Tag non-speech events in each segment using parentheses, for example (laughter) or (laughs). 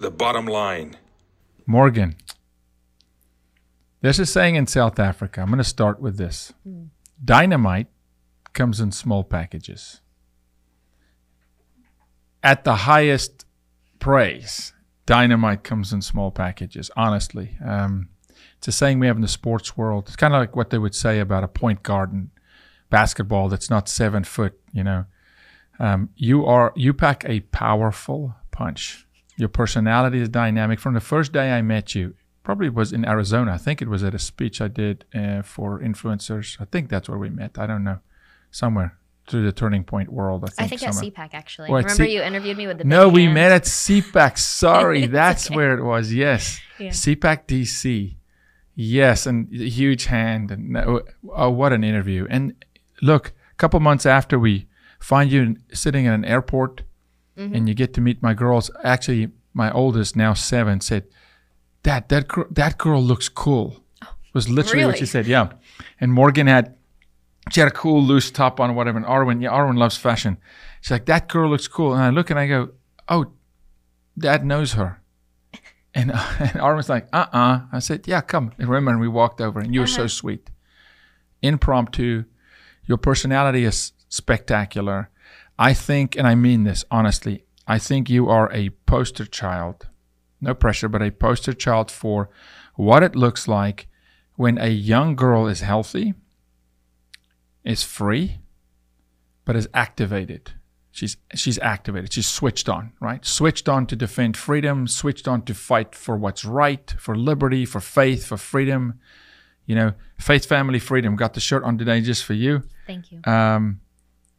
The bottom line. Morgan. There's a saying in South Africa. I'm going to start with this. Dynamite comes in small packages. At the highest praise, dynamite comes in small packages, honestly. Um, it's a saying we have in the sports world. It's kind of like what they would say about a point guard in basketball that's not seven foot, you know. Um, you are you pack a powerful punch. Your personality is dynamic. From the first day I met you, probably was in Arizona. I think it was at a speech I did uh, for influencers. I think that's where we met. I don't know, somewhere through the Turning Point world. I think. I think at. CPAC actually. Or at Remember C- you interviewed me with the No, we hand? met at CPAC. (laughs) Sorry, that's okay. where it was. Yes, Yeah. CPAC DC. Yes, and a huge hand. And oh, oh, what an interview! And look, a couple months after we find you sitting in an airport, Mm-hmm. and you get to meet my girls. Actually, my oldest, now seven, said, "Dad, that girl, that girl looks cool." Was literally what she said. Yeah, and Morgan had she had a cool loose top on, whatever. And Arwen, yeah, Arwen loves fashion. She's like, that girl looks cool. And I look and I go, oh, dad knows her. (laughs) And, uh, (laughs) and Arwen's like, uh uh I said, yeah, come. And remember, and we walked over, and you were so sweet. Impromptu. Your personality is spectacular. I think, and I mean this honestly, I think you are a poster child, no pressure, but a poster child for what it looks like when a young girl is healthy, is free, but is activated. She's she's activated. She's switched on, right? Switched on to defend freedom, switched on to fight for what's right, for liberty, for faith, for freedom. You know, faith, family, freedom. Got the shirt on today just for you. Thank you. Um,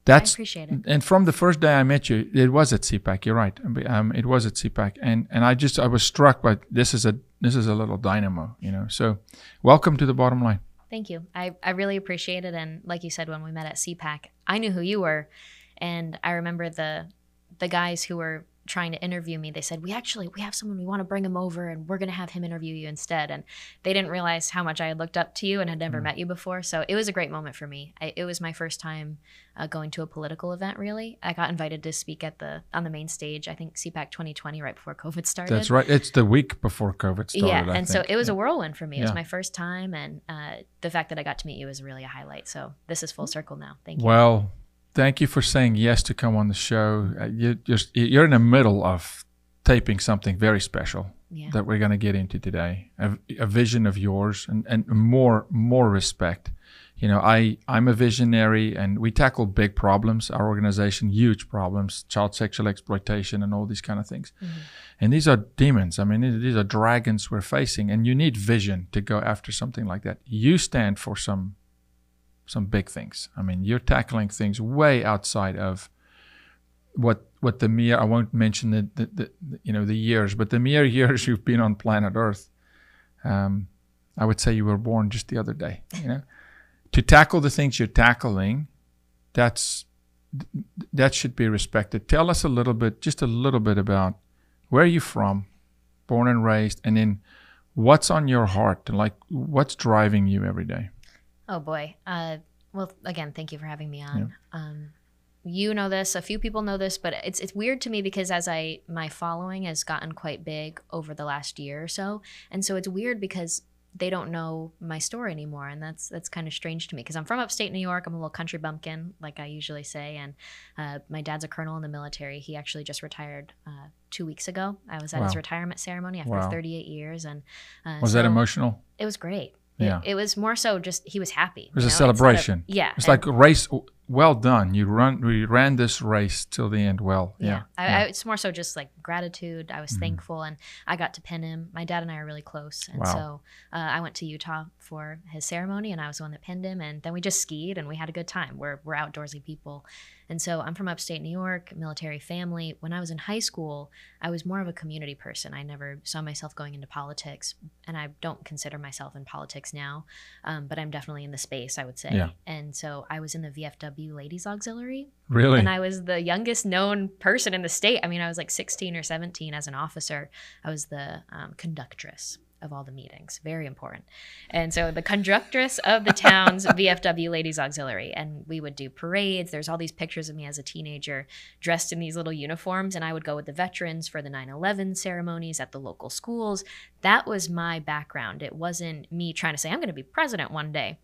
I that's appreciate it. and from the first day I met you, it was at CPAC. You're right. Um, it was at CPAC, and and I just I was struck by this is a this is a little dynamo, you know. So, welcome to the bottom line. Thank you. I, I really appreciate it. And like you said, when we met at CPAC, I knew who you were. And I remember the the guys who were trying to interview me, they said, We actually we have someone, we want to bring him over and we're gonna have him interview you instead. And they didn't realize how much I had looked up to you and had never met you before. So it was a great moment for me. I, it was my first time uh, going to a political event really. I got invited to speak at the on the main stage, I think CPAC 2020 right before COVID started. That's right. It's the week before COVID started. Yeah, and so it was a whirlwind for me. It was Yeah. my first time, and uh, the fact that I got to meet you was really a highlight. So this is full circle now. Thank you. Well, thank you for saying yes to come on the show. Uh, you, you're, you're in the middle of taping something very special Yeah. that we're going to get into today. A, a vision of yours and, and more more respect. You know, I I'm a visionary, and we tackle big problems. Our organization, huge problems, child sexual exploitation, and all these kind of things. And these are demons. I mean, these are dragons we're facing, and you need vision to go after something like that. You stand for some some big things. I mean, you're tackling things way outside of what what the mere I won't mention the, the, the you know the years, but the mere (laughs) years you've been on planet Earth. Um, I would say you were born just the other day. You know, to tackle the things you're tackling, that's that should be respected. Tell us a little bit, just a little bit about where are you from, born and raised, and then what's on your heart, and like what's driving you every day. Oh boy. Uh, well, again, thank you for having me on. Um, you know this. A few people know this, but it's it's weird to me because as I my following has gotten quite big over the last year or so, and so it's weird because they don't know my story anymore, and that's that's kind of strange to me because I'm from upstate New York. I'm a little country bumpkin, like I usually say, and uh, my dad's a colonel in the military. He actually just retired uh, two weeks ago. I was at his retirement ceremony after Wow. 38 years, and uh, Was that emotional? It was great. Yeah. It, it was more so just he was happy. It was a celebration. yeah. It's like a race. Well done. You run. We ran this race till the end. Well. yeah, Yeah. I, yeah. I, it's more so just like gratitude. I was Mhm. thankful, and I got to pin him. My dad and I are really close, and Wow. so uh, I went to Utah for his ceremony, and I was the one that pinned him. And then we just skied, and we had a good time. We're we're outdoorsy people, and so I'm from upstate New York, military family. When I was in high school, I was more of a community person. I never saw myself going into politics, and I don't consider myself in politics now, um, but I'm definitely in the space. I would say, Yeah. and so I was in the VFW Ladies Auxiliary. really. And I was the youngest known person in the state. I mean, I was like 16 or 17 as an officer. I was the um, conductress. Of all the meetings. Very important. And so the conductress of the town's (laughs) VFW Ladies Auxiliary. And we would do parades. There's all these pictures of me as a teenager dressed in these little uniforms. And I would go with the veterans for the 9 11 ceremonies at the local schools. That was my background. It wasn't me trying to say, I'm going to be president one day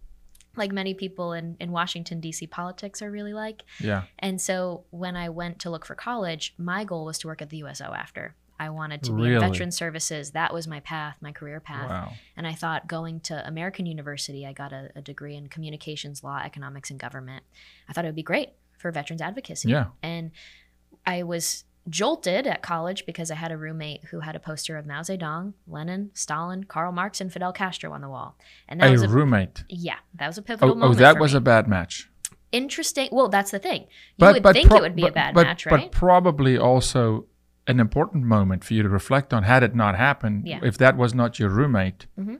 like many people in, in Washington, D.C. politics are really like. Yeah. And so when I went to look for college, my goal was to work at the USO after. I wanted to be Really? in veteran services. That was my path, my career path. Wow. And I thought going to American University, I got a, a degree in communications law, economics, and government. I thought it would be great for veterans advocacy. Yeah. And I was jolted at college because I had a roommate who had a poster of Mao Zedong, Lenin, Stalin, Karl Marx, and Fidel Castro on the wall. And that A was a roommate. yeah, that was a oh, pivotal Oh, oh, that was me. a bad match. interesting. Well, that's the thing. You would think pro- it would be but- a bad but- match, right? But probably also an important moment for you to reflect on. Had it not happened, Yeah. if that was not your roommate, Mhm.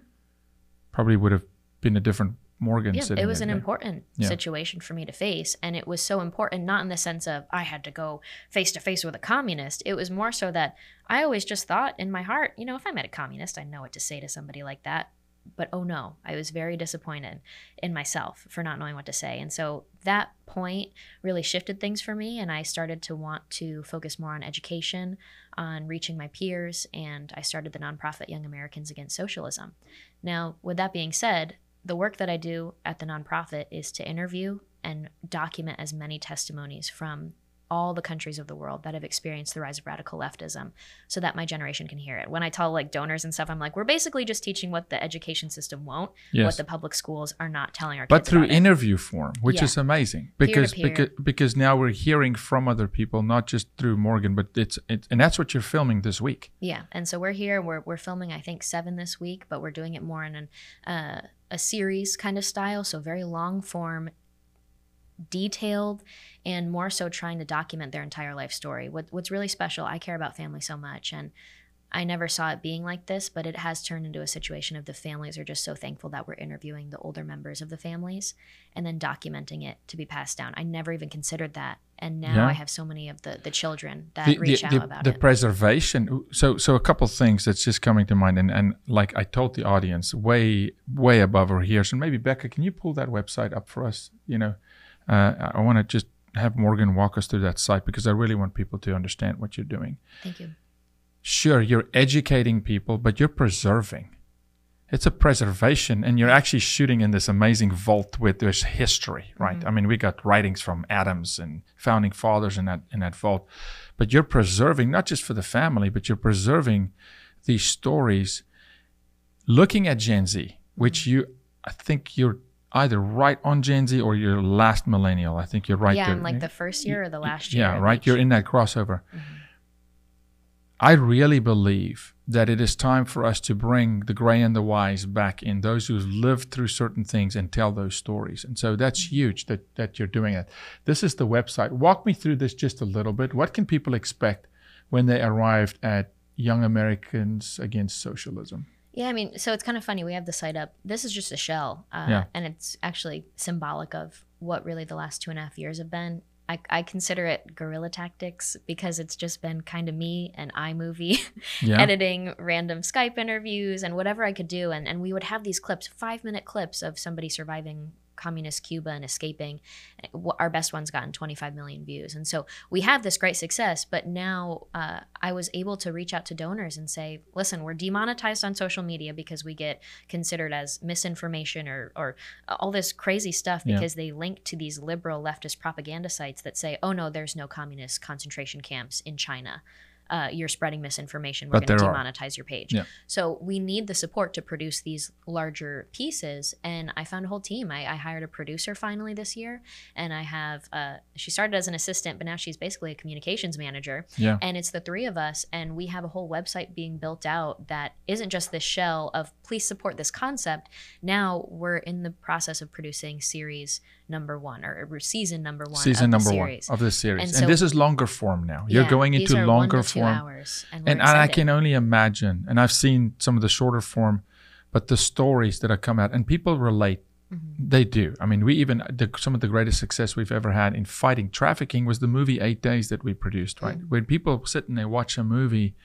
probably would have been a different Morgan yeah, it was an important Yeah. situation for me to face, and it was so important not in the sense of I had to go face to face with a communist. It was more so that I always just thought in my heart, you know, if I met a communist, I know what to say to somebody like that. But oh no, I was very disappointed in myself for not knowing what to say. And so that point really shifted things for me. And I started to want to focus more on education, on reaching my peers. And I started the nonprofit Young Americans Against Socialism. Now, with that being said, the work that I do at the nonprofit is to interview and document as many testimonies from all the countries of the world that have experienced the rise of radical leftism so that my generation can hear it. When I tell like donors and stuff, I'm like, we're basically just teaching what the education system won't, what the public schools are not telling our but kids But through about it. interview form, which Yeah. is amazing because because because now we're hearing from other people, not just through Morgan, but it's it, and that's what you're filming this week. Yeah, and so we're here. We're we're filming, I think, seven this week, but we're doing it more in an, uh, a series kind of style, so very long form, detailed, and more so trying to document their entire life story. What what's really special? I care about family so much, and I never saw it being like this, but it has turned into a situation of the families are just so thankful that we're interviewing the older members of the families and then documenting it to be passed down. I never even considered that, and now Yeah. I have so many of the the children that the, reach the, out the, about the it. The preservation so so a couple things that's just coming to mind and, and like i told the audience way way above our ears and maybe becca can you pull that website up for us you know uh, i want to just have morgan walk us through that site because i really want people to understand what you're doing. Thank you. sure you're educating people but you're preserving. It's a preservation and you're actually shooting in this amazing vault with this history right? I mean we got writings from adams and founding fathers in that in that vault. But you're preserving not just for the family but you're preserving these stories. Looking at gen z which you i think you're either right on gen z or you're last millennial i think you're right yeah, there I'm like the first year or the last year. yeah, right. each. You're in that crossover. Mm-hmm. I really believe that it is time for us to bring the gray and the wise back in, those who've lived through certain things and tell those stories. And so that's mm-hmm. huge that, that you're doing it. This is the website. Walk me through this just a little bit. What can people expect when they arrived at Young Americans Against Socialism? Yeah, I mean, so it's kind of funny. We have the site up. This is just a shell, uh, Yeah. and it's actually symbolic of what really the last two and a half years have been. I, I consider it guerrilla tactics because it's just been kind of me and iMovie (laughs) Yeah. editing random Skype interviews and whatever I could do. And, and we would have these clips, five minute clips of somebody surviving communist Cuba and escaping. Our best one's gotten 25 million views. And so we have this great success. But now uh, I was able to reach out to donors and say, listen, we're demonetized on social media because we get considered as misinformation or, or all this crazy stuff Yeah. because they link to these liberal leftist propaganda sites that say, oh no, there's no communist concentration camps in China. Uh, you're spreading misinformation. We're going to there are. demonetize your page. Yeah. So we need the support to produce these larger pieces. And I found a whole team. I, I hired a producer finally this year, and I have. Uh, she started as an assistant, but now she's basically a communications manager Yeah. and it's the three of us and we have a whole website being built out that isn't just this shell of please support this concept now we're in the process of producing series number one or, season number one Season of the number one series. of this series. And And, so- this is longer form now. You're Yeah, going into longer form. hours and, and, and I can only imagine, and I've seen some of the shorter form, but the stories that have come out, and people relate. Mm-hmm. They do. I mean, we even the, some of the greatest success we've ever had in fighting trafficking was the movie Eight Days that we produced. Right, Mm. when people sit and they watch a movie,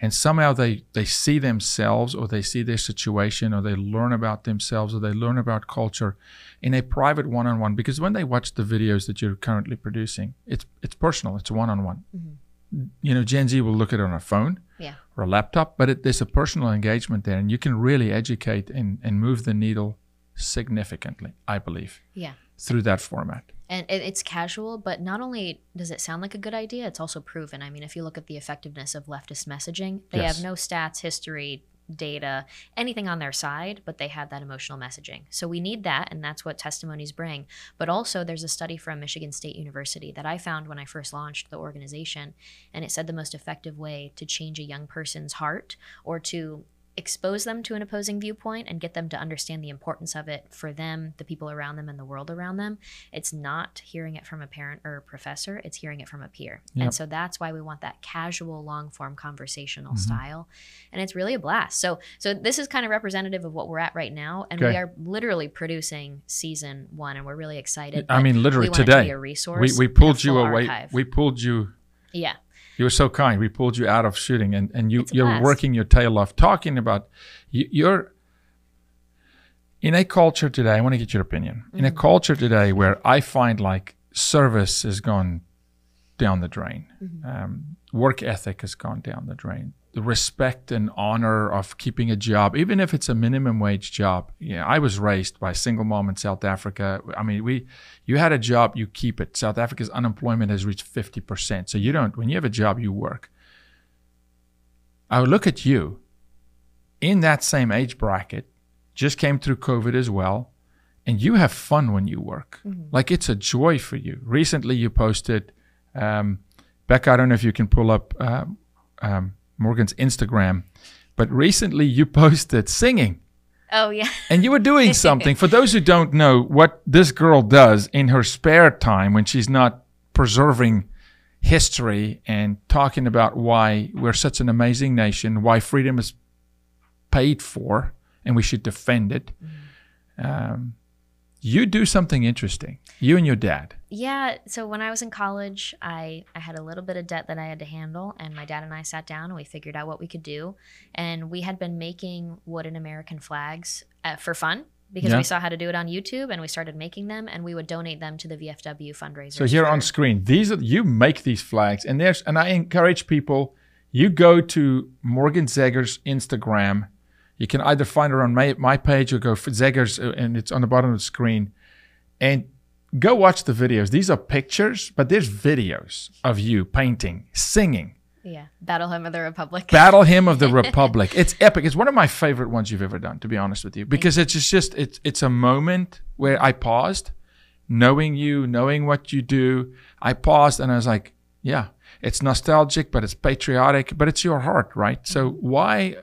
and somehow they they see themselves or they see their situation or they learn about themselves or they learn about culture in a private one-on-one because when they watch the videos that you're currently producing it's it's personal it's one-on-one mm-hmm. you know gen z will look at it on a phone Yeah. or a laptop but it, there's a personal engagement there and you can really educate and, and move the needle significantly i believe Yeah. through that format And it, it's casual, but not only does it sound like a good idea, it's also proven. I mean, if you look at the effectiveness of leftist messaging, they Yes. have no stats, history, data, anything on their side, but they had that emotional messaging. So we need that, and that's what testimonies bring. But also, there's a study from Michigan State University that I found when I first launched the organization, and it said the most effective way to change a young person's heart or to expose them to an opposing viewpoint and get them to understand the importance of it for them, the people around them, and the world around them. It's not hearing it from a parent or a professor, it's hearing it from a peer. Yep. And so that's why we want that casual, long form conversational Mhm. style. And it's really a blast. So so this is kind of representative of what we're at right now. And we are literally producing season one and we're really excited. i mean literally it to today a we, resource. we a pulled you away archive. we pulled you yeah. You were so kind. We pulled you out of shooting and, and you you're working your tail off talking about you, you're in a culture today i want to get your opinion. In a Mhm. culture today where i find like service has gone down the drain. Mhm. um, work ethic has gone down the drain the respect and honor of keeping a job even if it's a minimum wage job. Yeah i was raised by a single mom in south africa. I mean we you had a job you keep it. South africa's unemployment has reached 50% so you don't when you have a job you work. I would look at you. In that same age bracket just came through covid as well and you have fun when you work. Mhm. like it's a joy for you. Recently you posted um, becca i don't know if you can pull up um, um, morgan's instagram but recently you (laughs) posted singing Oh yeah. and you were doing (laughs) something. For those who don't know what this girl does in her spare time when she's not preserving history and talking about why we're such an amazing nation, why freedom is paid for, and we should defend it. Um, you do something interesting. You and your dad. Yeah, so when I was in college, I, I had a little bit of debt that I had to handle, and my dad and I sat down and we figured out what we could do. And we had been making wooden American flags uh, for fun because Yeah. we saw how to do it on YouTube, and we started making them, and we would donate them to the VFW fundraiser. So here on screen, these are you make these flags, and there's and I encourage people. You go to Morgan Zegers Instagram. You can either find her on my, my page or go for Zegers, uh, and it's on the bottom of the screen, and go watch the videos. These are pictures, but there's videos of you painting, singing, Yeah, Battle Hymn of the Republic. Battle Hymn of the (laughs) Republic. It's epic. It's one of my favorite ones you've ever done, to be honest with you, because it's just, just it's it's a moment where I paused, knowing you, knowing what you do. I paused and I was like, yeah, it's nostalgic, but it's patriotic, but it's your heart, right? So mm-hmm. why?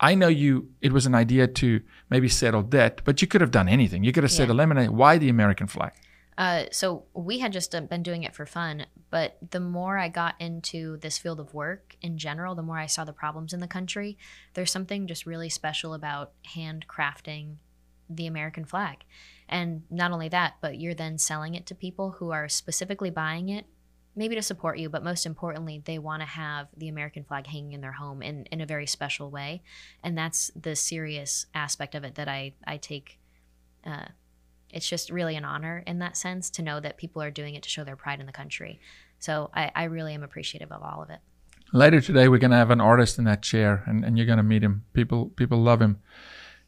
I know you. It was an idea to maybe settle debt, but you could have done anything. You could have said Yeah. eliminate. Why the American flag? Uh, so we had just uh, been doing it for fun, but the more I got into this field of work in general, the more I saw the problems in the country. There's something just really special about handcrafting the American flag. And not only that, but you're then selling it to people who are specifically buying it, maybe to support you, but most importantly, they want to have the American flag hanging in their home in, in a very special way. And that's the serious aspect of it that I, I take. Uh, it's just really an honor in that sense to know that people are doing it to show their pride in the country. So I, I really am appreciative of all of it. Later today, we're gonna have an artist in that chair, and, and you're gonna meet him. People people love him.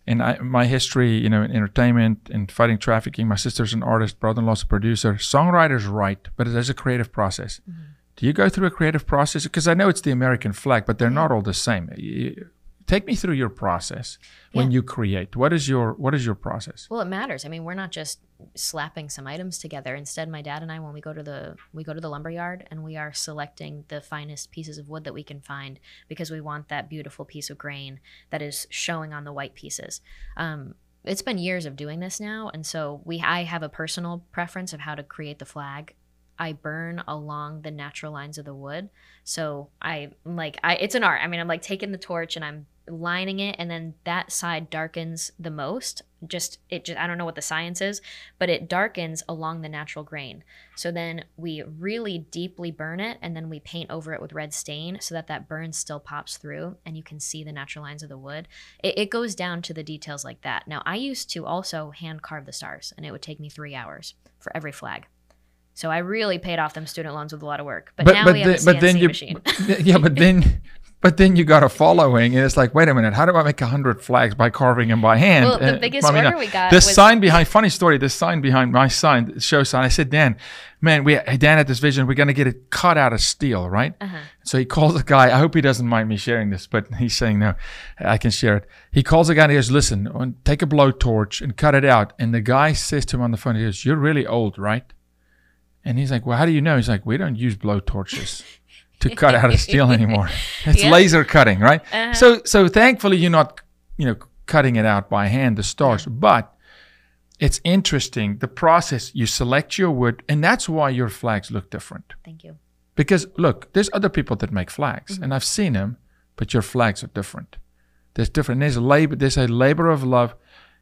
And I, my history, you know, in entertainment and fighting trafficking. My sister's an artist, brother-in-law's a producer. Songwriters write, but there's a creative process. Mm-hmm. Do you go through a creative process? Because I know it's the American flag, but they're not all the same. Take me through your process when Yeah. you create. What is your What is your process? Well, it matters. I mean, we're not just slapping some items together. Instead, my dad and I, when we go to the we go to the lumber yard and we are selecting the finest pieces of wood that we can find because we want that beautiful piece of grain that is showing on the white pieces. Um, it's been years of doing this now, and so we I have a personal preference of how to create the flag. I burn along the natural lines of the wood. So I like I it's an art. I mean, I'm like taking the torch and I'm lining it and then that side darkens the most just it just I don't know what the science is, but it darkens along the natural grain. So then we really deeply burn it and then we paint over it with red stain so that that burn still pops through and you can see the natural lines of the wood. It, it goes down to the details like that. Now I used to also hand carve the stars and it would take me three hours for every flag. So I really paid off them student loans with a lot of work. But, now we have a CNC machine. (laughs) yeah, but then (laughs) but then you got a following, and it's like, wait a minute, how do I make a hundred flags by carving them by hand? Well, the Uh, biggest mean, order uh, we got The was- sign behind, funny story, the sign behind my sign, show sign. I said, Dan, man, we Dan had this vision. We're gonna get it cut out of steel, right? Uh-huh. So he calls a guy. I hope he doesn't mind me sharing this, but he's saying no, I can share it. He calls a guy and he goes, "Listen, uh, take a blowtorch and cut it out." And the guy says to him on the phone, "He goes, you're really old, right?" And he's like, "Well, how do you know?" He's like, "We don't use blowtorches." (laughs) To cut out of steel (laughs) anymore, it's Yeah. laser cutting, right? Uh-huh. So, so thankfully, you're not, you know, cutting it out by hand, the stars. But it's interesting the process. You select your wood, and that's why your flags look different. Thank you. Because look, there's other people that make flags, and I've seen them, but your flags are different. There's different. There's labor. There's a labor of love.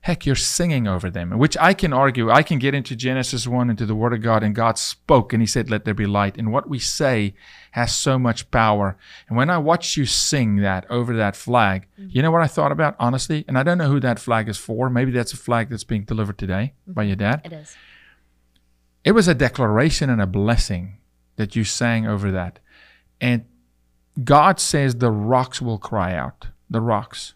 Heck, you're singing over them, which I can argue. I can get into Genesis one, into the Word of God, and God spoke, and He said, "Let there be light." And what we say has so much power. And when I watch you sing that over that flag, you know what I thought about honestly, and I don't know who that flag is for. Maybe that's a flag that's being delivered today by your dad It is. it was a declaration and a blessing that you sang over that. And God says the rocks will cry out, the rocks.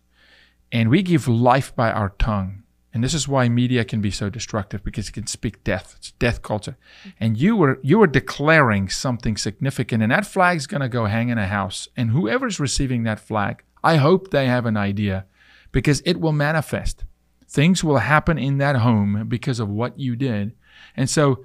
And we give life by our tongue. And this is why media can be so destructive because it can speak death. It's death culture. And you were you were declaring something significant and that flag's going to go hang in a house. And whoever's receiving that flag, I hope they have an idea because it will manifest. Things will happen in that home because of what you did. And so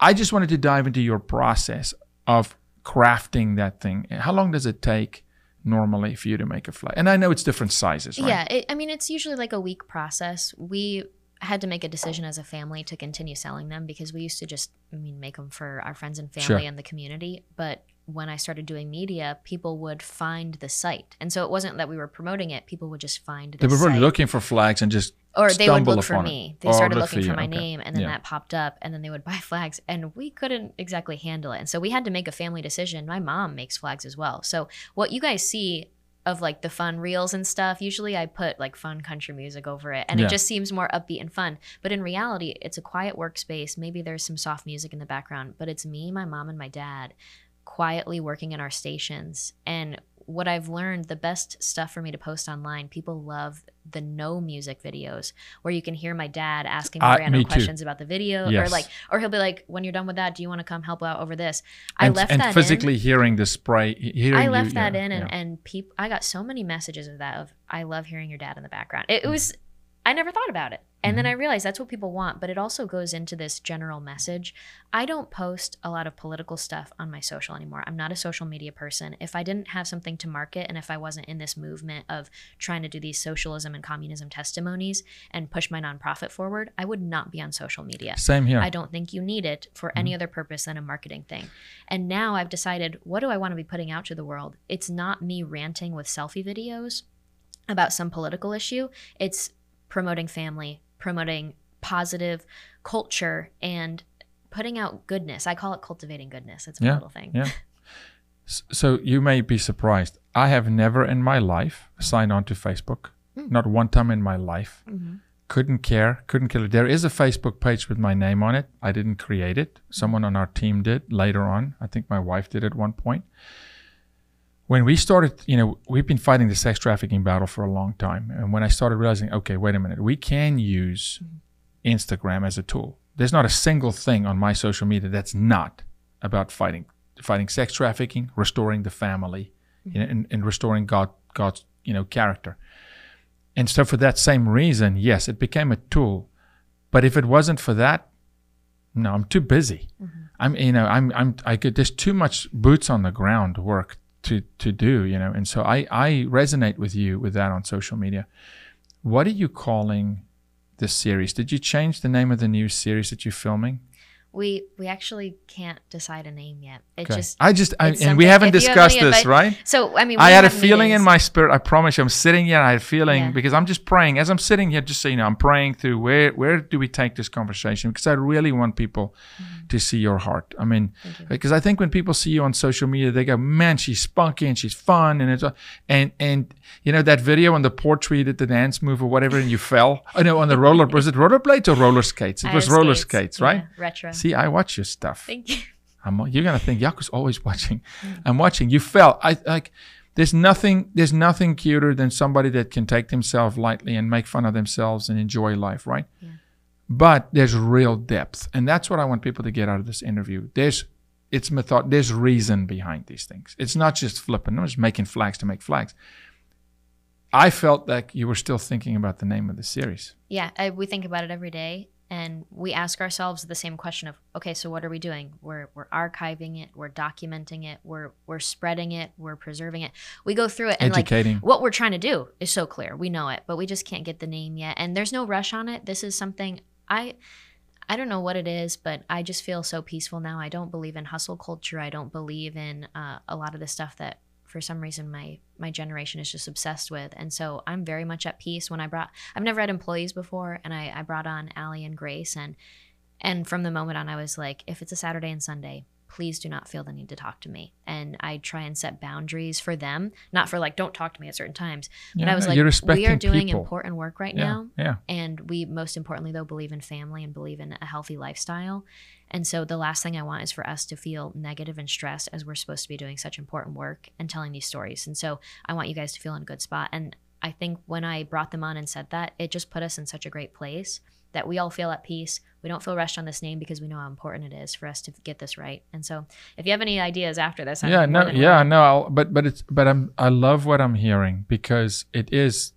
I just wanted to dive into your process of crafting that thing. How long does it take normally for you to make a flag? And I know it's different sizes, right? Yeah, it, I mean, it's usually like a week process. We had to make a decision as a family to continue selling them because we used to just, I mean, make them for our friends and family Sure. and the community. But when I started doing media, people would find the site, and so it wasn't that we were promoting it; people would just find the They were site. looking for flags and just or they would look for me. They oh, started look looking for, you, my okay. name, and then Yeah. that popped up, and then they would buy (laughs) flags, and we couldn't exactly handle it, and so we had to make a family decision. My mom makes flags as well, so what you guys see of like the fun reels and stuff, usually I put like fun country music over it, and Yeah. it just seems more upbeat and fun. But in reality, it's a quiet workspace. Maybe there's some soft music in the background, but it's me, my mom, and my dad quietly working in our stations. And what I've learned, the best stuff for me to post online, people love the no music videos where you can hear my dad asking me Uh, random me questions about the video or like or he'll be like when you're done with that do you want to come help out over this i and, left and that physically in hearing the spray, hearing i you- left that yeah, in and, yeah. and people i got so many messages of that of i love hearing your dad in the background it, it Mm. was i never thought about it and Mm-hmm. then i realized that's what people want but it also goes into this general message i don't post a lot of political stuff on my social anymore i'm not a social media person if i didn't have something to market and if i wasn't in this movement of trying to do these socialism and communism testimonies and push my nonprofit forward i would not be on social media Same here. I don't think you need it for any other purpose than a marketing thing. And now I've decided what do I want to be putting out to the world? It's not me ranting with selfie videos about some political issue, it's promoting family, promoting positive culture, and putting out goodness. I call it cultivating goodness. It's my Yeah, little thing. yeah. (laughs) So you may be surprised. I have never in my life signed on to Facebook. Mm. Not one time in my life. Mhm. Couldn't care. Couldn't care. There is a Facebook page with my name on it. I didn't create it. Someone on our team did later on. I think my wife did at one point. When we started, you know, we've been fighting the sex trafficking battle for a long time. And when I started realizing, okay, wait a minute, we can use Instagram as a tool. There's not a single thing on my social media that's not about fighting fighting sex trafficking, restoring the family, you know, and, and restoring God God's you know character. And so for that same reason, yes, it became a tool. But if it wasn't for that, no, I'm too busy. Mm-hmm. I'm you know I'm I'm I could there's too much boots on the ground work to to do you know, and so I I resonate with you with that on social media. What are you calling this series? Did you change the name of the new series that you're filming? We we actually can't decide a name yet. It Okay. just I just, I, and we haven't you have discussed this, advice- right? so. I mean, I had a feeling in my spirit. I promise you, I'm sitting here. I had a feeling Yeah. because I'm just praying. As I'm sitting here, just so you know, I'm praying through where where do we take this conversation? Because I really want people mm-hmm. To see your heart. I mean, because I think when people see you on social media, they go, "Man, she's spunky and she's fun," and it's and and you know that video on the porch where you did the dance move or whatever, and you (laughs) fell. Oh know on the roller was it rollerblades or roller skates? It I was roller skates, right? Yeah, retro. See, I watch your stuff. Thank you. I'm, you're gonna think Jaco's always watching. Mm. I'm watching. You fell. I like. There's nothing. There's nothing cuter than somebody that can take themselves lightly and make fun of themselves and enjoy life, right? Yeah. But there's real depth, and that's what I want people to get out of this interview. There's, it's method. There's reason behind these things. It's not just flipping. I'm just making flags to make flags. I felt like you were still thinking about the name of the series. Yeah, I, we think about it every day, and we ask ourselves the same question of, okay, so what are we doing? We're we're archiving it, we're documenting it, we're we're spreading it, we're preserving it. We go through it, and like Educating. what we're trying to do is so clear. We know it, but we just can't get the name yet, and there's no rush on it. This is something I. I don't know what it is, but I just feel so peaceful now. I don't believe in hustle culture. I don't believe in uh, a lot of the stuff that, for some reason, my my generation is just obsessed with. And so I'm very much at peace. When I brought, I've never had employees before, and I, I brought on Allie and Grace, and and from the moment on, I was like, if it's a Saturday and Sunday, please do not feel the need to talk to me. And I try and set boundaries for them, not for like, don't talk to me at certain times. But Yeah, I was no, like, we are doing people. important work right Yeah, now. yeah. And we, most importantly, though, believe in family and believe in a healthy lifestyle. And so the last thing I want is for us to feel negative and stressed as we're supposed to be doing such important work and telling these stories. And so I want you guys to feel in a good spot. And I think when I brought them on and said that, it just put us in such a great place that we all feel at peace. We don't feel rushed on this name because we know how important it is for us to get this right. And so if you have any ideas after this, I'm yeah no yeah no I'll, but but it's but i'm i love what i'm hearing because it is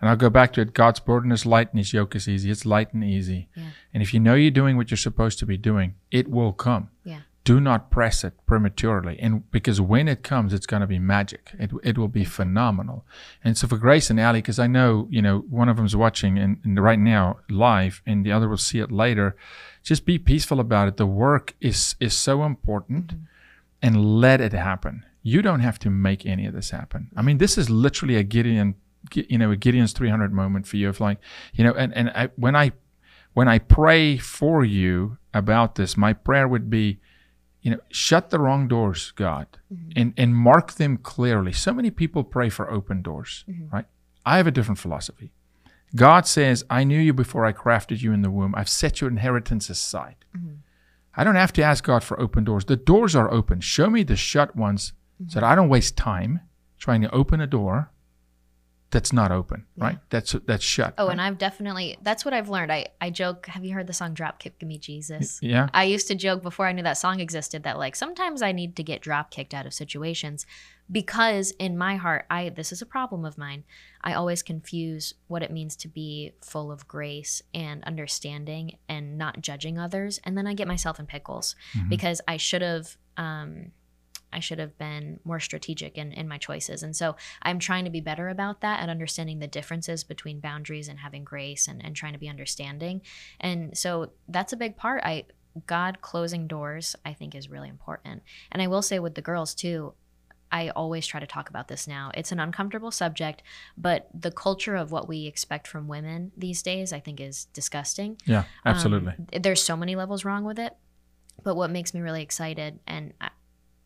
and i'll go back to it god's burden is light and his yoke is easy it's light and easy Yeah. and if you know you're doing what you're supposed to be doing it will come Yeah. Do not press it prematurely. And because when it comes it's going to be magic. It, it will be phenomenal. And so for grace and ali because i know you know one of them's watching and, and right now live and the other will see it later just be peaceful about it. The work is is so important mm-hmm. and let it happen. You don't have to make any of this happen. I mean, this is literally a Gideon, you know, a Gideon's 300 moment for you of like, you know, and, and I, when I, when I pray for you about this, my prayer would be, you know, shut the wrong doors, God, mm-hmm. and, and mark them clearly. So many people pray for open doors, mm-hmm. right? I have a different philosophy. God says, I knew you before I crafted you in the womb. I've set your inheritance aside. Mm-hmm. I don't have to ask God for open doors. The doors are open. Show me the shut ones so that I don't waste time trying to open a door that's not open, right? That's that's shut. Oh, right? and I've definitely that's what I've learned. I I joke. Have you heard the song "Drop Kick Me Jesus"? yeah. I used to joke before I knew that song existed that like sometimes I need to get drop kicked out of situations because in my heart, I this is a problem of mine. I always confuse what it means to be full of grace and understanding and not judging others, and then I get myself in pickles Mhm. because I should have. Um, I should have been more strategic in, in my choices. And so I'm trying to be better about that and understanding the differences between boundaries and having grace and, and trying to be understanding. And so that's a big part. I God closing doors, I think, is really important. And I will say with the girls too, I always try to talk about this now. It's an uncomfortable subject, but the culture of what we expect from women these days, I think, is disgusting. Yeah, absolutely. Um, there's so many levels wrong with it. But what makes me really excited, and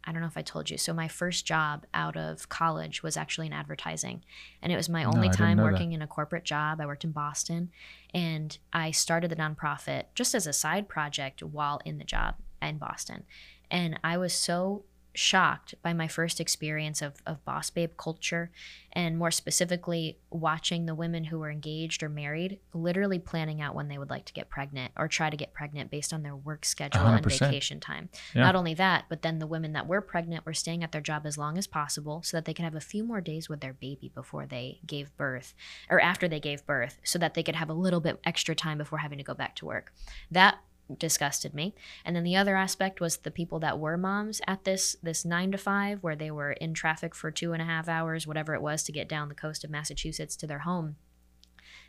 I, don't know if I told you, so my first job out of college was actually in advertising. And it was my only didn't time know that. working in a corporate job. I worked in Boston and I started the nonprofit just as a side project while in the job in Boston. And I was so shocked by my first experience of, of boss babe culture and more specifically watching the women who were engaged or married literally planning out when they would like to get pregnant or try to get pregnant based on their work schedule and 100%. vacation time Yeah. not only that but then the women that were pregnant were staying at their job as long as possible so that they could have a few more days with their baby before they gave birth or after they gave birth so that they could have a little bit extra time before having to go back to work that disgusted me and then the other aspect was the people that were moms at this this nine to five where they were in traffic for two and a half hours whatever it was to get down the coast of massachusetts to their home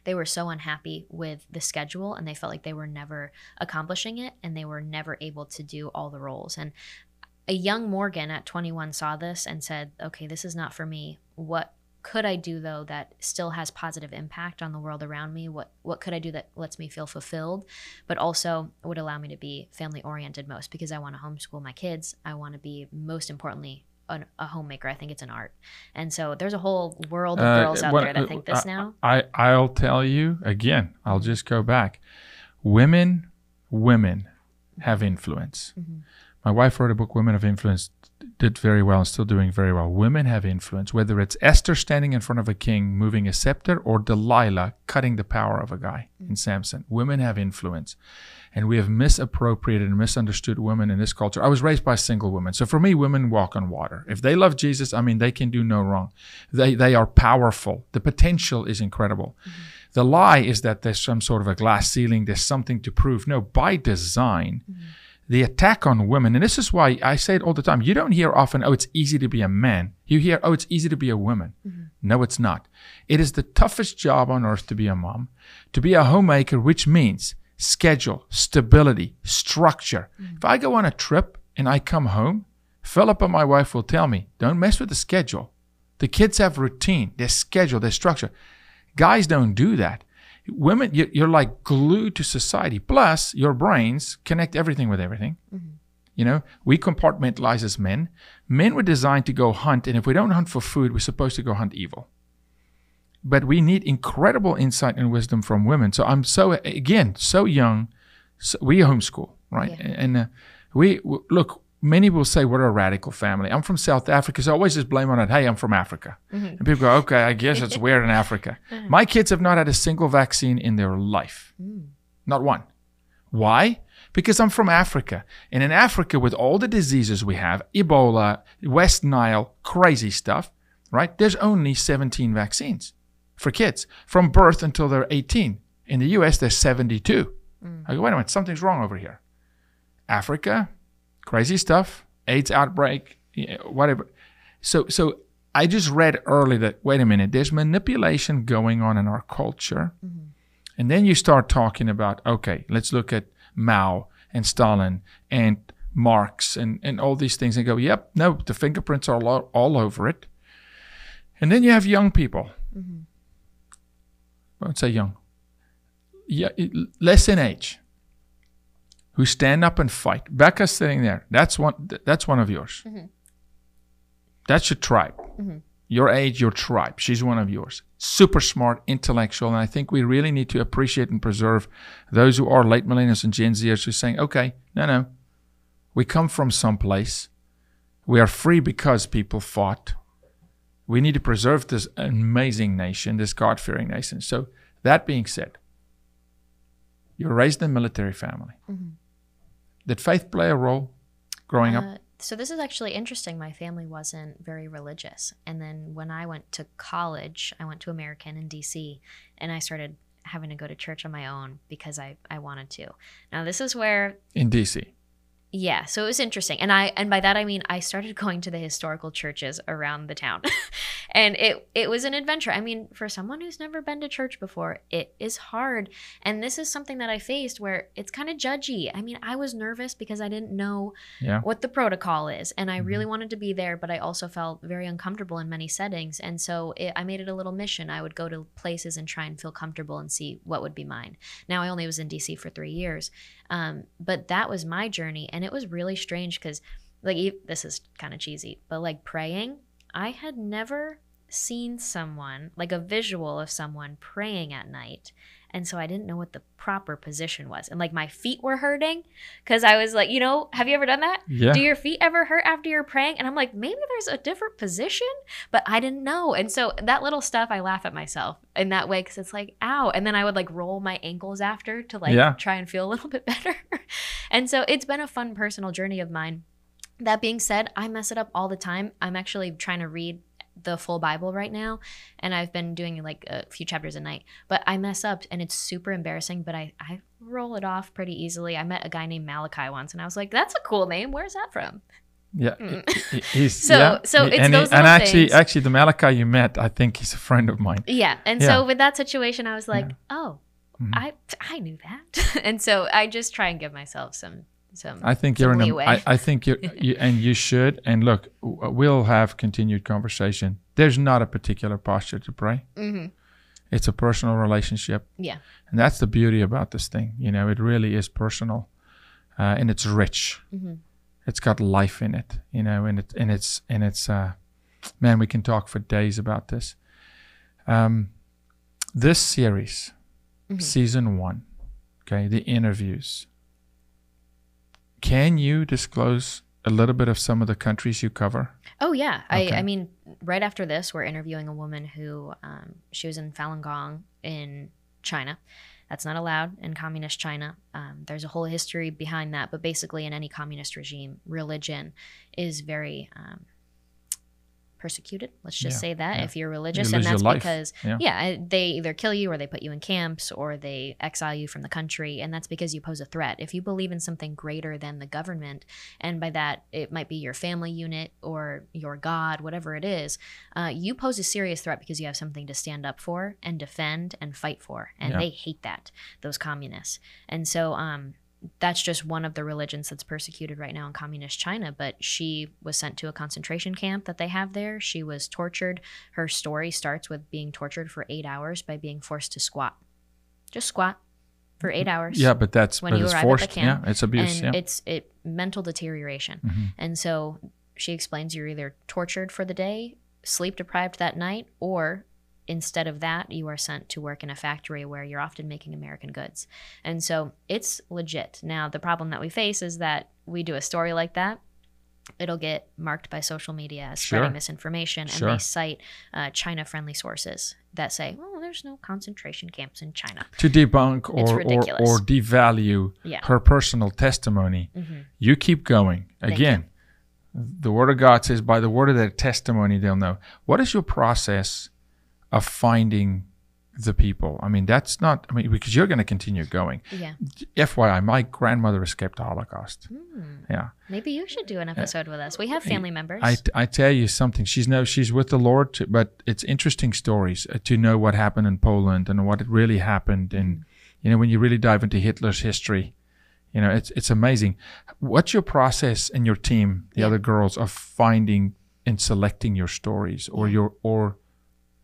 they were so unhappy with the schedule and they felt like they were never accomplishing it and they were never able to do all the roles. And a young Morgan at 21 saw this and said, okay, this is not for me. What could I do though that still has positive impact on the world around me? What what could I do that lets me feel fulfilled, but also would allow me to be family oriented most because I want to homeschool my kids. I want to be most importantly an, a homemaker. I think it's an art, and so there's a whole world of Uh, girls out what- there that think this I- now. I I'll tell you again. I'll just go back. Women, women have influence. Mhm. My wife wrote a book, Women of Influence, did very well and still doing very well. Women have influence, whether it's Esther standing in front of a king moving a scepter or Delilah cutting the power of a guy in Samson. Women have influence. And we have misappropriated and misunderstood women in this culture. I was raised by single woman. So for me, women walk on water. If they love Jesus, I mean, they can do no wrong. They, they are powerful. The potential is incredible. The lie is that there's some sort of a glass ceiling, there's something to prove. No, by design, mm-hmm. The attack on women, and this is why I say it all the time. You don't hear often, oh, it's easy to be a man. You hear, oh, it's easy to be a woman. Mm-hmm. No, it's not. It is the toughest job on earth to be a mom, to be a homemaker, which means schedule, stability, structure. Mm-hmm. If I go on a trip and I come home, Philip and my wife will tell me, don't mess with the schedule. The kids have routine, their schedule, their structure. Guys don't do that. Women, you- you're like glued to society. Plus, your brains connect everything with everything. You know, we compartmentalize as men. Men were designed to go hunt, and if we don't hunt for food, we're supposed to go hunt evil. But we need incredible insight and wisdom from women. So I'm so again so young. So we homeschool, right? Yeah. And uh, we w- look. Many will say we're a radical family. I'm from South Africa, so I always just blame on it. Hey, I'm from Africa, mm-hmm. and people go, "Okay, I guess it's weird in Africa." (laughs) My kids have not had a single vaccine in their life, mm. not one. Why? Because I'm from Africa. And in Africa, with all the diseases we have Ebola, West Nile, crazy stuff, right? There's only 17 vaccines for kids from birth until they're 18. In the US, there's 72. Mm. I go, wait a minute, something's wrong over here. Africa, crazy stuff, AIDS outbreak, whatever. So, so I just read early that, wait a minute, there's manipulation going on in our culture. Mm-hmm. And then you start talking about, okay, let's look at Mao and Stalin and Marx and, and all these things and go, yep, no, the fingerprints are all, all over it. And then you have young people. Mm-hmm. I won't say young, yeah, less in age, who stand up and fight. Becca's sitting there. That's one. th- That's one of yours. Mm-hmm. That's your tribe. Mm-hmm. Your age, your tribe. She's one of yours. Super smart, intellectual, and I think we really need to appreciate and preserve those who are late millennials and Gen Zers who are saying, "Okay, no, no, we come from someplace. We are free because people fought. We need to preserve this amazing nation, this God-fearing nation." So that being said, you're raised in a military family. Mm-hmm. Did faith play a role growing up? Uh, so this is actually interesting. My family wasn't very religious, and then when I went to college, I went to American in DC, and I started having to go to church on my own because I I wanted to. Now this is where In DC. yeah, so it was interesting. And I and by that I mean I started (laughs) going to the historical churches around the town. (laughs) and it it was an adventure. I mean, for someone who's never been to church before, it is hard. And this is something that I faced where it's kind of judgy. I mean, I was nervous because I didn't know Yeah. what the protocol is and i really wanted to be there but i also felt very uncomfortable in many settings and so it, i made it a little mission i would go to places and try and feel comfortable and see what would be mine now i only was in dc for three years um, but that was my journey and it was really strange because like this is kind of cheesy but like praying i had never seen someone like a visual of someone praying at night and so i didn't know what the proper position was and like my feet were hurting because i was like you know have you ever done that Yeah. do your feet ever hurt after you're praying? And I'm like, maybe there's a different position, but I didn't know. And so that little stuff, I laugh at myself in that way because it's like, ow. And then I would like roll my ankles after to like Yeah. try and feel a little bit (laughs) better. and so it's been a fun personal journey of mine. That being said, I mess it up all the time. I'm actually trying to read the full Bible right now, and I've been doing like a few chapters a night. But I mess up, and it's super embarrassing. But I I roll it off pretty easily. I met a guy named Malachi once, and I was like, "That's a cool name. Where's that from?" Yeah, Mm. he- he- (laughs) he's So- yeah, so it's and, he- and actually, things. actually, the Malachi you met, I think he's a friend of mine. Yeah. And Yeah. so with that situation, I was like, oh, Mhm. I I knew that. (laughs) and so I just try and give myself some some. I think some you're in a. I, I think you're, (laughs) you, and you should. And look, we'll have continued conversation. There's not a particular posture to pray. hmm It's a personal relationship. Yeah. And that's the beauty about this thing. You know, it really is personal, uh, and it's rich. hmm It's got life in it. You know, and it and it's and it's. Uh, man, we can talk for days about this. Um, this series, Mhm. season one, okay, the interviews. Can you disclose a little bit of some of the countries you cover? Oh yeah, Okay. I I mean, right after this, we're interviewing a woman who um, she was in Falun Gong in China. That's not allowed in communist China. Um, there's a whole history behind that, but basically, in any communist regime, religion is very um, persecuted. Let's just Yeah, say that yeah. if you're religious, You and that's because yeah. yeah, they either kill you or they put you in camps or they exile you from the country, and that's because you pose a threat. If you believe in something greater than the government, and by that it might be your family unit or your god, whatever it is, uh, you pose a serious threat because you have something to stand up for and defend and fight for, and they hate that those communists, and so um, that's just one of the religions that's persecuted right now in communist China. But she was sent to a concentration camp that they have there. She was tortured. Her story starts with being tortured for eight hours by being forced to squat. Just squat for eight hours. Yeah, but that's When but you it's arrive at the camp, yeah, it's abuse. and yeah. it's it mental deterioration. Mhm. And so she explains you're either tortured for the day, sleep deprived that night, or instead of that, you are sent to work in a factory where you're often making American goods. And so it's legit. Now, the problem that we face is that we do a story like that. It'll get marked by social media as Sure. spreading misinformation, and Sure. they cite uh, China-friendly sources that say, "Well, there's no concentration camps in China." to debunk or, or or devalue Yeah. her personal testimony. hmm You keep going. Again, the word of God says, by the word of their testimony, they'll know. What is your process of finding the people? I mean, that's not, I mean, because you're going to continue going. Yeah. FYI, my grandmother escaped the Holocaust. Hmm. Yeah. Maybe you should do an episode with us. We have family members. I, I tell you something. She's no, she's with the Lord, to, but it's interesting stories uh, to know what happened in Poland and what really happened. And you know, when you really dive into Hitler's history, you know, it's it's amazing. What's your process and your team, the Yeah. other girls, of finding and selecting your stories or your or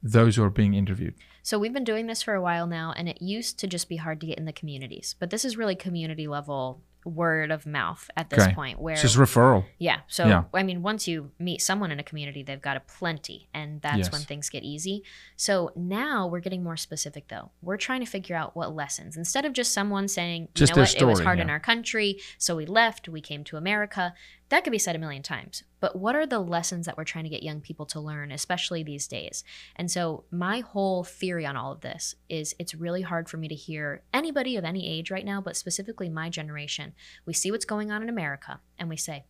those who are being interviewed? So we've been doing this for a while now, and it used to just be hard to get in the communities. But this is really community level word of mouth at this Okay. point where It's just referral. yeah so Yeah. i mean once you meet someone in a community they've got a plenty and that's Yes. when things get easy so now we're getting more specific though we're trying to figure out what lessons instead of just someone saying you Just know their what it was story, hard in our country so we left we came to america that could be said a million times but what are the lessons that we're trying to get young people to learn especially these days and so my whole theory on all of this is it's really hard for me to hear anybody of any age right now but specifically my generation we see what's going on in america and we say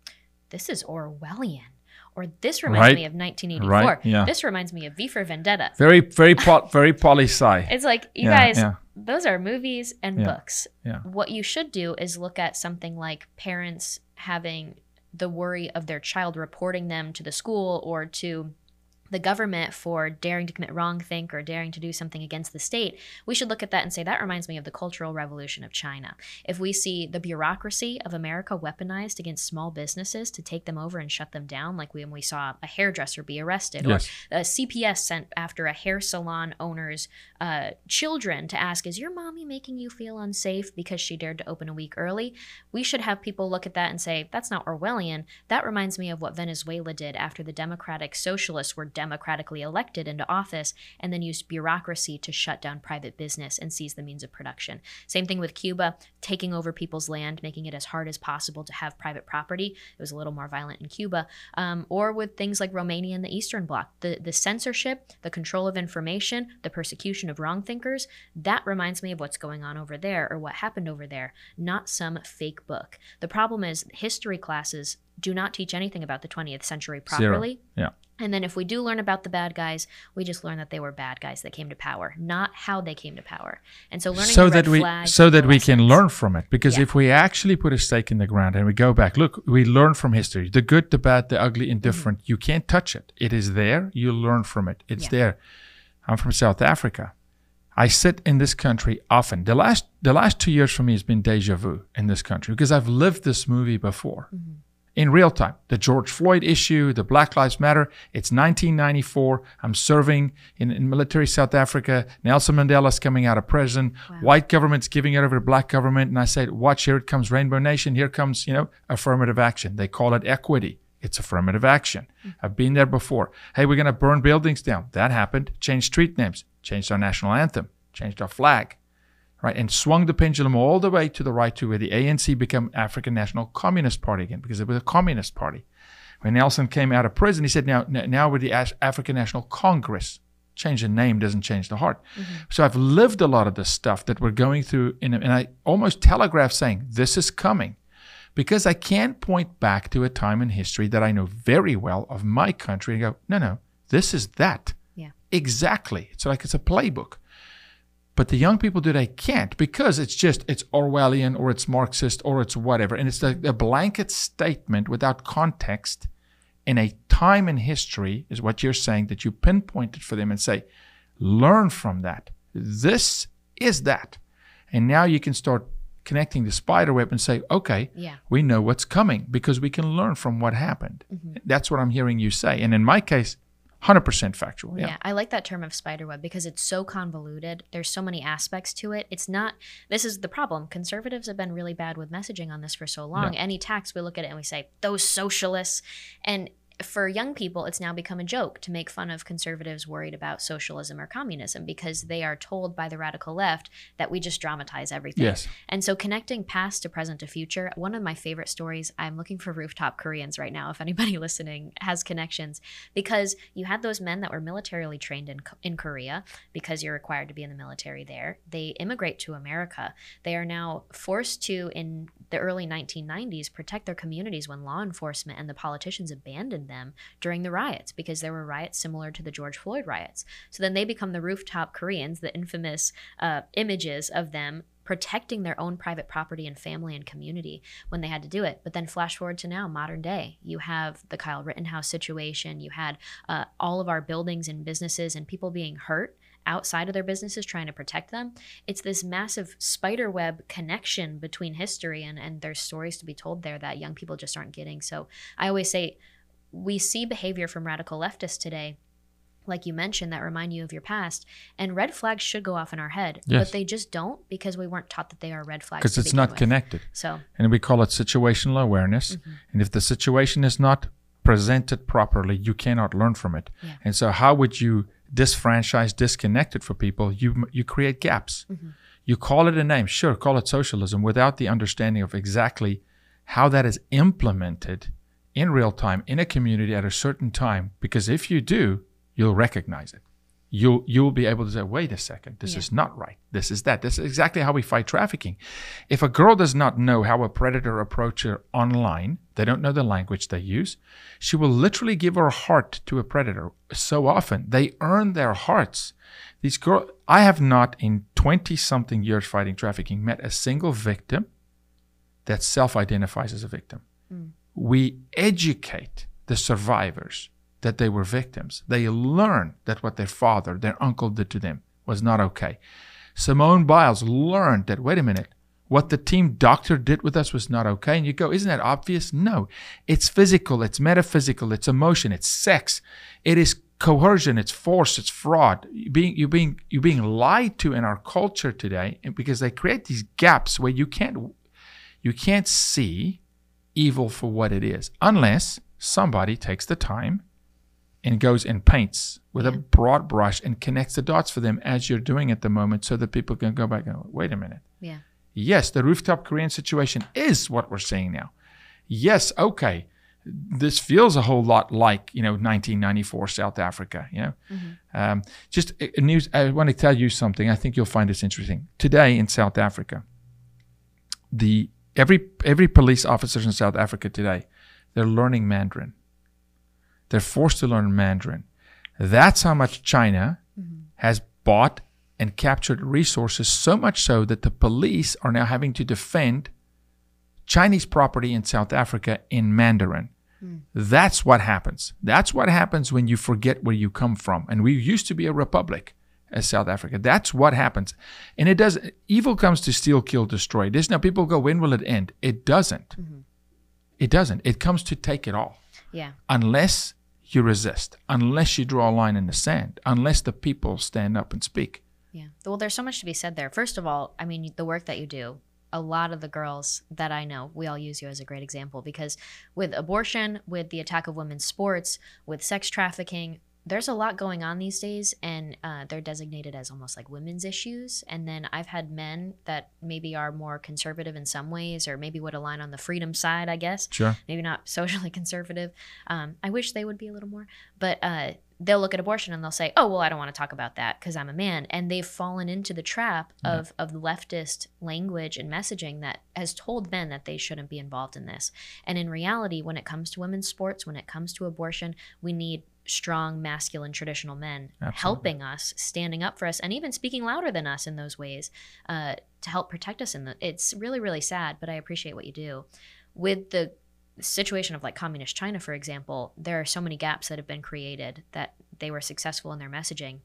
this is orwellian or this reminds Right. me of 1984 Right, yeah. this reminds me of v for vendetta Very, very, po- very poli sci. it's like you Yeah, guys yeah. those are movies and Yeah, books yeah. what you should do is look at something like parents having the worry of their child reporting them to the school or to the government for daring to commit wrong think or daring to do something against the state, we should look at that and say that reminds me of the Cultural Revolution of China. If we see the bureaucracy of America weaponized against small businesses to take them over and shut them down, like when we saw a hairdresser be arrested, Yes. or a CPS sent after a hair salon owner's uh, children to ask, Is your mommy making you feel unsafe because she dared to open a week early? We should have people look at that and say, That's not Orwellian. That reminds me of what Venezuela did after the democratic socialists were democratically elected into office and then used bureaucracy to shut down private business and seize the means of production. Same thing with Cuba, taking over people's land, making it as hard as possible to have private property. It was a little more violent in Cuba. Um, or with things like Romania and the Eastern Bloc. The, the censorship, the control of information, the persecution of wrong thinkers, that reminds me of what's going on over there or what happened over there, not some fake book. The problem is history classes do not teach anything about the 20th century Zero. properly. Yeah. And then if we do learn about the bad guys, we just learn that they were bad guys that came to power, not how they came to power. And so learning so that we so that we can learn from it because Yeah. if we actually put a stake in the ground and we go back look we learn from history the good the bad the ugly indifferent you can't touch it it is there you learn from it it's Mm-hmm. Yeah. there i'm from south africa i sit in this country often the last the last two years for me has been deja vu in this country because i've lived this movie before Mm-hmm. In real time. The George Floyd issue, the Black Lives Matter. It's 1994. I'm serving in, in military South Africa. Nelson Mandela's coming out of prison. White government's giving it over to black government. And I said, watch, here it comes Rainbow Nation. Here comes, you know, affirmative action. They call it equity. It's affirmative action. Hmm. I've been there before. Hey, we're going to burn buildings down. That happened. Changed street names. Changed our national anthem. Changed our flag right, and swung the pendulum all the way to the right to where the ANC became African National Communist Party again because it was a communist party. When Nelson came out of prison, he said, "Now, now we're the African National Congress." Change the name doesn't change the heart. Mm-hmm. So I've lived a lot of this stuff that we're going through, in, and I almost telegraph saying this is coming, because I can't point back to a time in history that I know very well of my country and go, no, no, this is that. Yeah. Exactly. It's like it's a playbook. But the young people today can't because it's just it's Orwellian or it's Marxist or it's whatever, and it's a, a blanket statement without context in a time in history is what you're saying that you pinpointed for them and say, learn from that. This is that, and now you can start connecting the spider web and say, okay, Yeah. we know what's coming because we can learn from what happened. Mm-hmm. That's what I'm hearing you say, and in my case, hundred percent factual. Yeah. Yeah. I like that term of spiderweb because it's so convoluted. There's so many aspects to it. It's not, this is the problem. Conservatives have been really bad with messaging on this for so long. Any tax, we look at it and we say, those socialists. And for young people, it's now become a joke to make fun of conservatives worried about socialism or communism because they are told by the radical left that we just dramatize everything. Yes. And so connecting past to present to future, one of my favorite stories, I'm looking for rooftop Koreans right now if anybody (laughs) listening has connections because you had those men that were militarily trained in in Korea because you're required to be in the military there. They immigrate to America. They are now forced to in the early 1990s protect their communities when law enforcement and the politicians abandoned them during the riots because there were riots similar to the George Floyd riots. So then they become the rooftop Koreans, the infamous uh, images of them protecting their own private property and family and community when they had to do it. But then flash forward to now, modern day, you have the Kyle Rittenhouse situation. You had uh, all of our buildings and businesses and people being hurt outside of their businesses trying to protect them. It's this massive spider web connection between history and, and there's stories to be told there that young people just aren't getting. So I always say we see behavior from radical leftists today like you mentioned that remind you of your past and red flags should go off in our head Yes. but they just don't because we weren't taught that they are red flags Because it's not with. connected. so and we call it situational awareness. Mm-hmm. And if the situation is not presented properly, you cannot learn from it. Yeah. And so, how would you disfranchise, disconnect it for people? You you create gaps. Mm-hmm. You call it a name, sure, call it socialism, without the understanding of exactly how that is implemented in real time in a community at a certain time. Because if you do, you'll recognize it. You'll you'll be able to say, wait a second, this Yeah. is not right. This is that. This is exactly how we fight trafficking. If a girl does not know how a predator approaches her online, they don't know the language they use, she will literally give her heart to a predator. So often they earn their hearts. These girls, I have not in 20 something years fighting trafficking met a single victim that self identifies as a victim. Mm. We educate the survivors that they were victims. They learn that what their father, their uncle did to them was not okay. Simone Biles learned that, wait a minute, what the team doctor did with us was not okay. And you go, isn't that obvious? No. It's physical, it's metaphysical, it's emotion, it's sex, it is coercion, it's force, it's fraud. You're being, you're being, you're being lied to in our culture today because they create these gaps where you can't, you can't see evil for what it is unless somebody takes the time and goes and paints with a broad brush and connects the dots for them as you're doing at the moment so that people can go back and go, wait a minute. yeah Yes, the rooftop Korean situation is what we're seeing now. Yes, okay. This feels a whole lot like, you know, 1994 South Africa, you know. Um, just a, a news, I want to tell you something. I think you'll find this interesting. Today in South Africa, the every every police officer in South Africa today, they're learning Mandarin. they're forced to learn Mandarin. That's how much China mm-hmm. has bought and captured resources, so much so that the police are now having to defend Chinese property in South Africa in Mandarin. Mm. That's what happens. That's what happens when you forget where you come from. And we used to be a republic as South Africa. That's what happens. And it does evil comes to steal, kill, destroy. This now people go, when will it end? It doesn't. Mm-hmm. It doesn't. It comes to take it all. Yeah. Unless you resist, unless you draw a line in the sand, unless the people stand up and speak. Yeah. Well, there's so much to be said there. First of all, I mean, the work that you do, a lot of the girls that I know, we all use you as a great example because with abortion, with the attack of women's sports, with sex trafficking, there's a lot going on these days, and uh, they're designated as almost like women's issues. And then I've had men that maybe are more conservative in some ways, or maybe would align on the freedom side, I guess. Sure. Maybe not (laughs) socially conservative. Um, I wish they would be a little more, but uh, they'll look at abortion and they'll say, "Oh, well, I don't want to talk about that because I'm a man," and they've fallen into the trap of of leftist language and messaging that has told men that they shouldn't be involved in this. And in reality, when it comes to women's sports, when it comes to abortion, we need strong, masculine, traditional men Absolutely. helping us, standing up for us, and even speaking louder than us in those ways uh, to help protect us. In the, it's really, really sad, but I appreciate what you do. With the situation of like communist China, for example, there are so many gaps that have been created that they were successful in their messaging.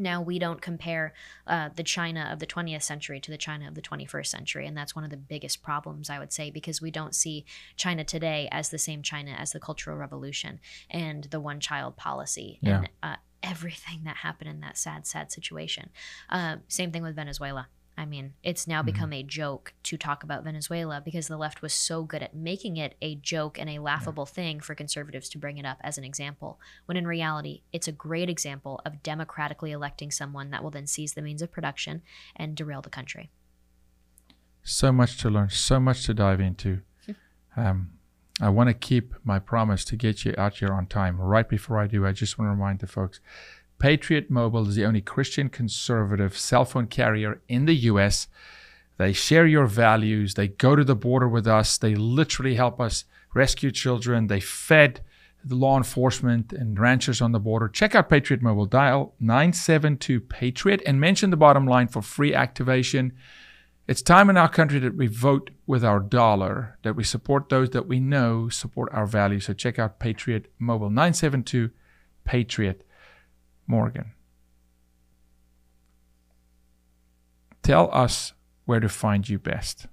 Now we don't compare uh, the China of the 20th century to the China of the 21st century, and that's one of the biggest problems I would say because we don't see China today as the same China as the Cultural Revolution and the one-child policy Yeah. and uh, everything that happened in that sad, sad situation. Uh, same thing with Venezuela. I mean, it's now become a joke to talk about Venezuela because the left was so good at making it a joke and a laughable thing for conservatives to bring it up as an example. When in reality, it's a great example of democratically electing someone that will then seize the means of production and derail the country. So much to learn, so much to dive into. (laughs) Um, I want to keep my promise to get you out here on time. Right before I do, I just want to remind the folks Patriot Mobile is the only Christian conservative cell phone carrier in the US. They share your values. They go to the border with us. They literally help us rescue children. They fed the law enforcement and ranchers on the border. Check out Patriot Mobile. Dial 972 Patriot and mention the bottom line for free activation. It's time in our country that we vote with our dollar, that we support those that we know support our values. So check out Patriot Mobile 972 Patriot Morgan. Tell us where to find you best.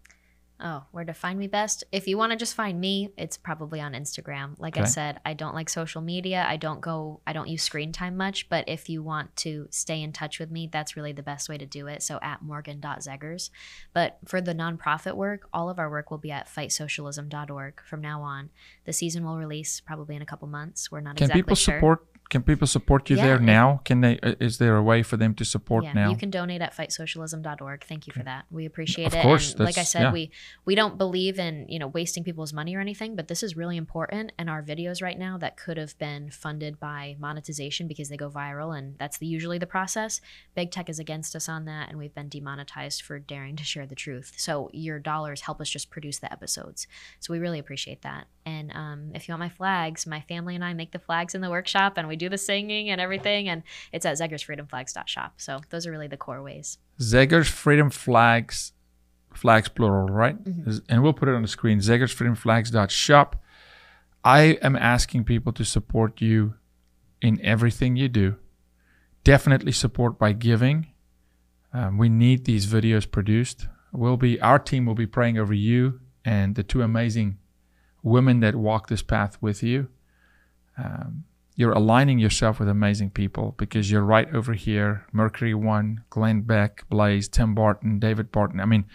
Oh, where to find me best? If you want to just find me, it's probably on Instagram. Like I said, I don't like social media. I don't go I don't use screen time much, but if you want to stay in touch with me, that's really the best way to do it. So at morgan.zegers. But for the nonprofit work, all of our work will be at fightsocialism.org from now on. The season will release probably in a couple months. We're not Can exactly sure. Can people support? Can people support you Yeah, there now? Can they? Is there a way for them to support yeah, now? you can donate at fightsocialism.org. Thank you for that. We appreciate Of it. course, and like I said, yeah. we we don't believe in you know wasting people's money or anything, but this is really important. And our videos right now that could have been funded by monetization because they go viral, and that's the, usually the process. Big tech is against us on that, and we've been demonetized for daring to share the truth. So your dollars help us just produce the episodes. So we really appreciate that. And um, if you want my flags, my family and I make the flags in the workshop, and we do the singing and everything, and it's at zegersfreedomflags.shop. So those are really the core ways. Zegers Freedom Flags, flags plural, right? Mhm. And we'll put it on the screen. ZegersFreedomFlags.shop. I am asking people to support you in everything you do. Definitely support by giving. Um, we need these videos produced. We'll be our team will be praying over you and the two amazing women that walk this path with you. Um, you're aligning yourself with amazing people because you're right over here. Mercury One, Glenn Beck, Blaze, Tim Barton, David Barton. I mean,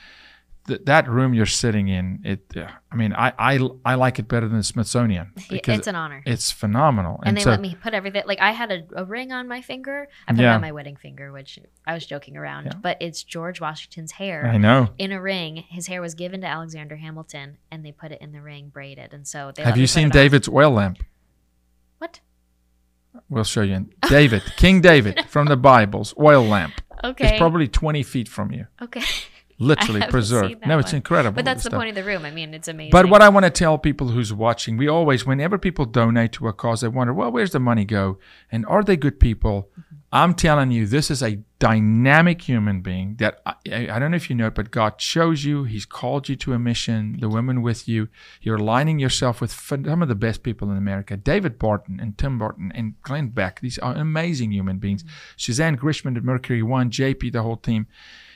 th- that room you're sitting in, it. Uh, I mean, I, I I like it better than the Smithsonian (laughs) because it's an honor. it's phenomenal. and, they so, let me put everything like I had a, a ring on my finger. I put it on my wedding finger, which I was joking around, Yeah. but it's George Washington's hair I know. in a ring. His hair was given to Alexander Hamilton, and they put it in the ring braided. And so they Have let you seen it on. David's oil lamp? What? We'll show you. David, (laughs) King David from the Bible's oil lamp Okay. It's probably 20 feet from you. okay. (laughs) literally preserved. No, it's one. incredible. But that's the stuff. point of the room. I mean, it's amazing. But what I want to tell people who's watching, we always, whenever people donate to a cause, they wonder, well, where's the money go? And are they good people? Mm-hmm. I'm telling you, this is a dynamic human being that I, I don't know if you know it, but God chose you. He's called you to a mission, the women with you. You're aligning yourself with some of the best people in America David Barton and Tim Barton and Glenn Beck. These are amazing human beings. Suzanne Grishman at Mercury One, JP, the whole team.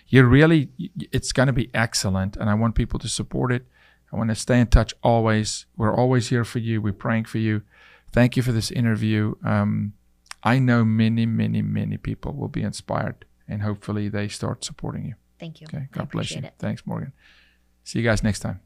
You're really, it's going to be excellent. And I want people to support it. I want to stay in touch always. We're always here for you. We're praying for you. Thank you for this interview. Um, I know many, many, many people will be inspired and hopefully they start supporting you. Thank you. Okay. I God bless you. it. Thanks, Morgan. See you guys next time.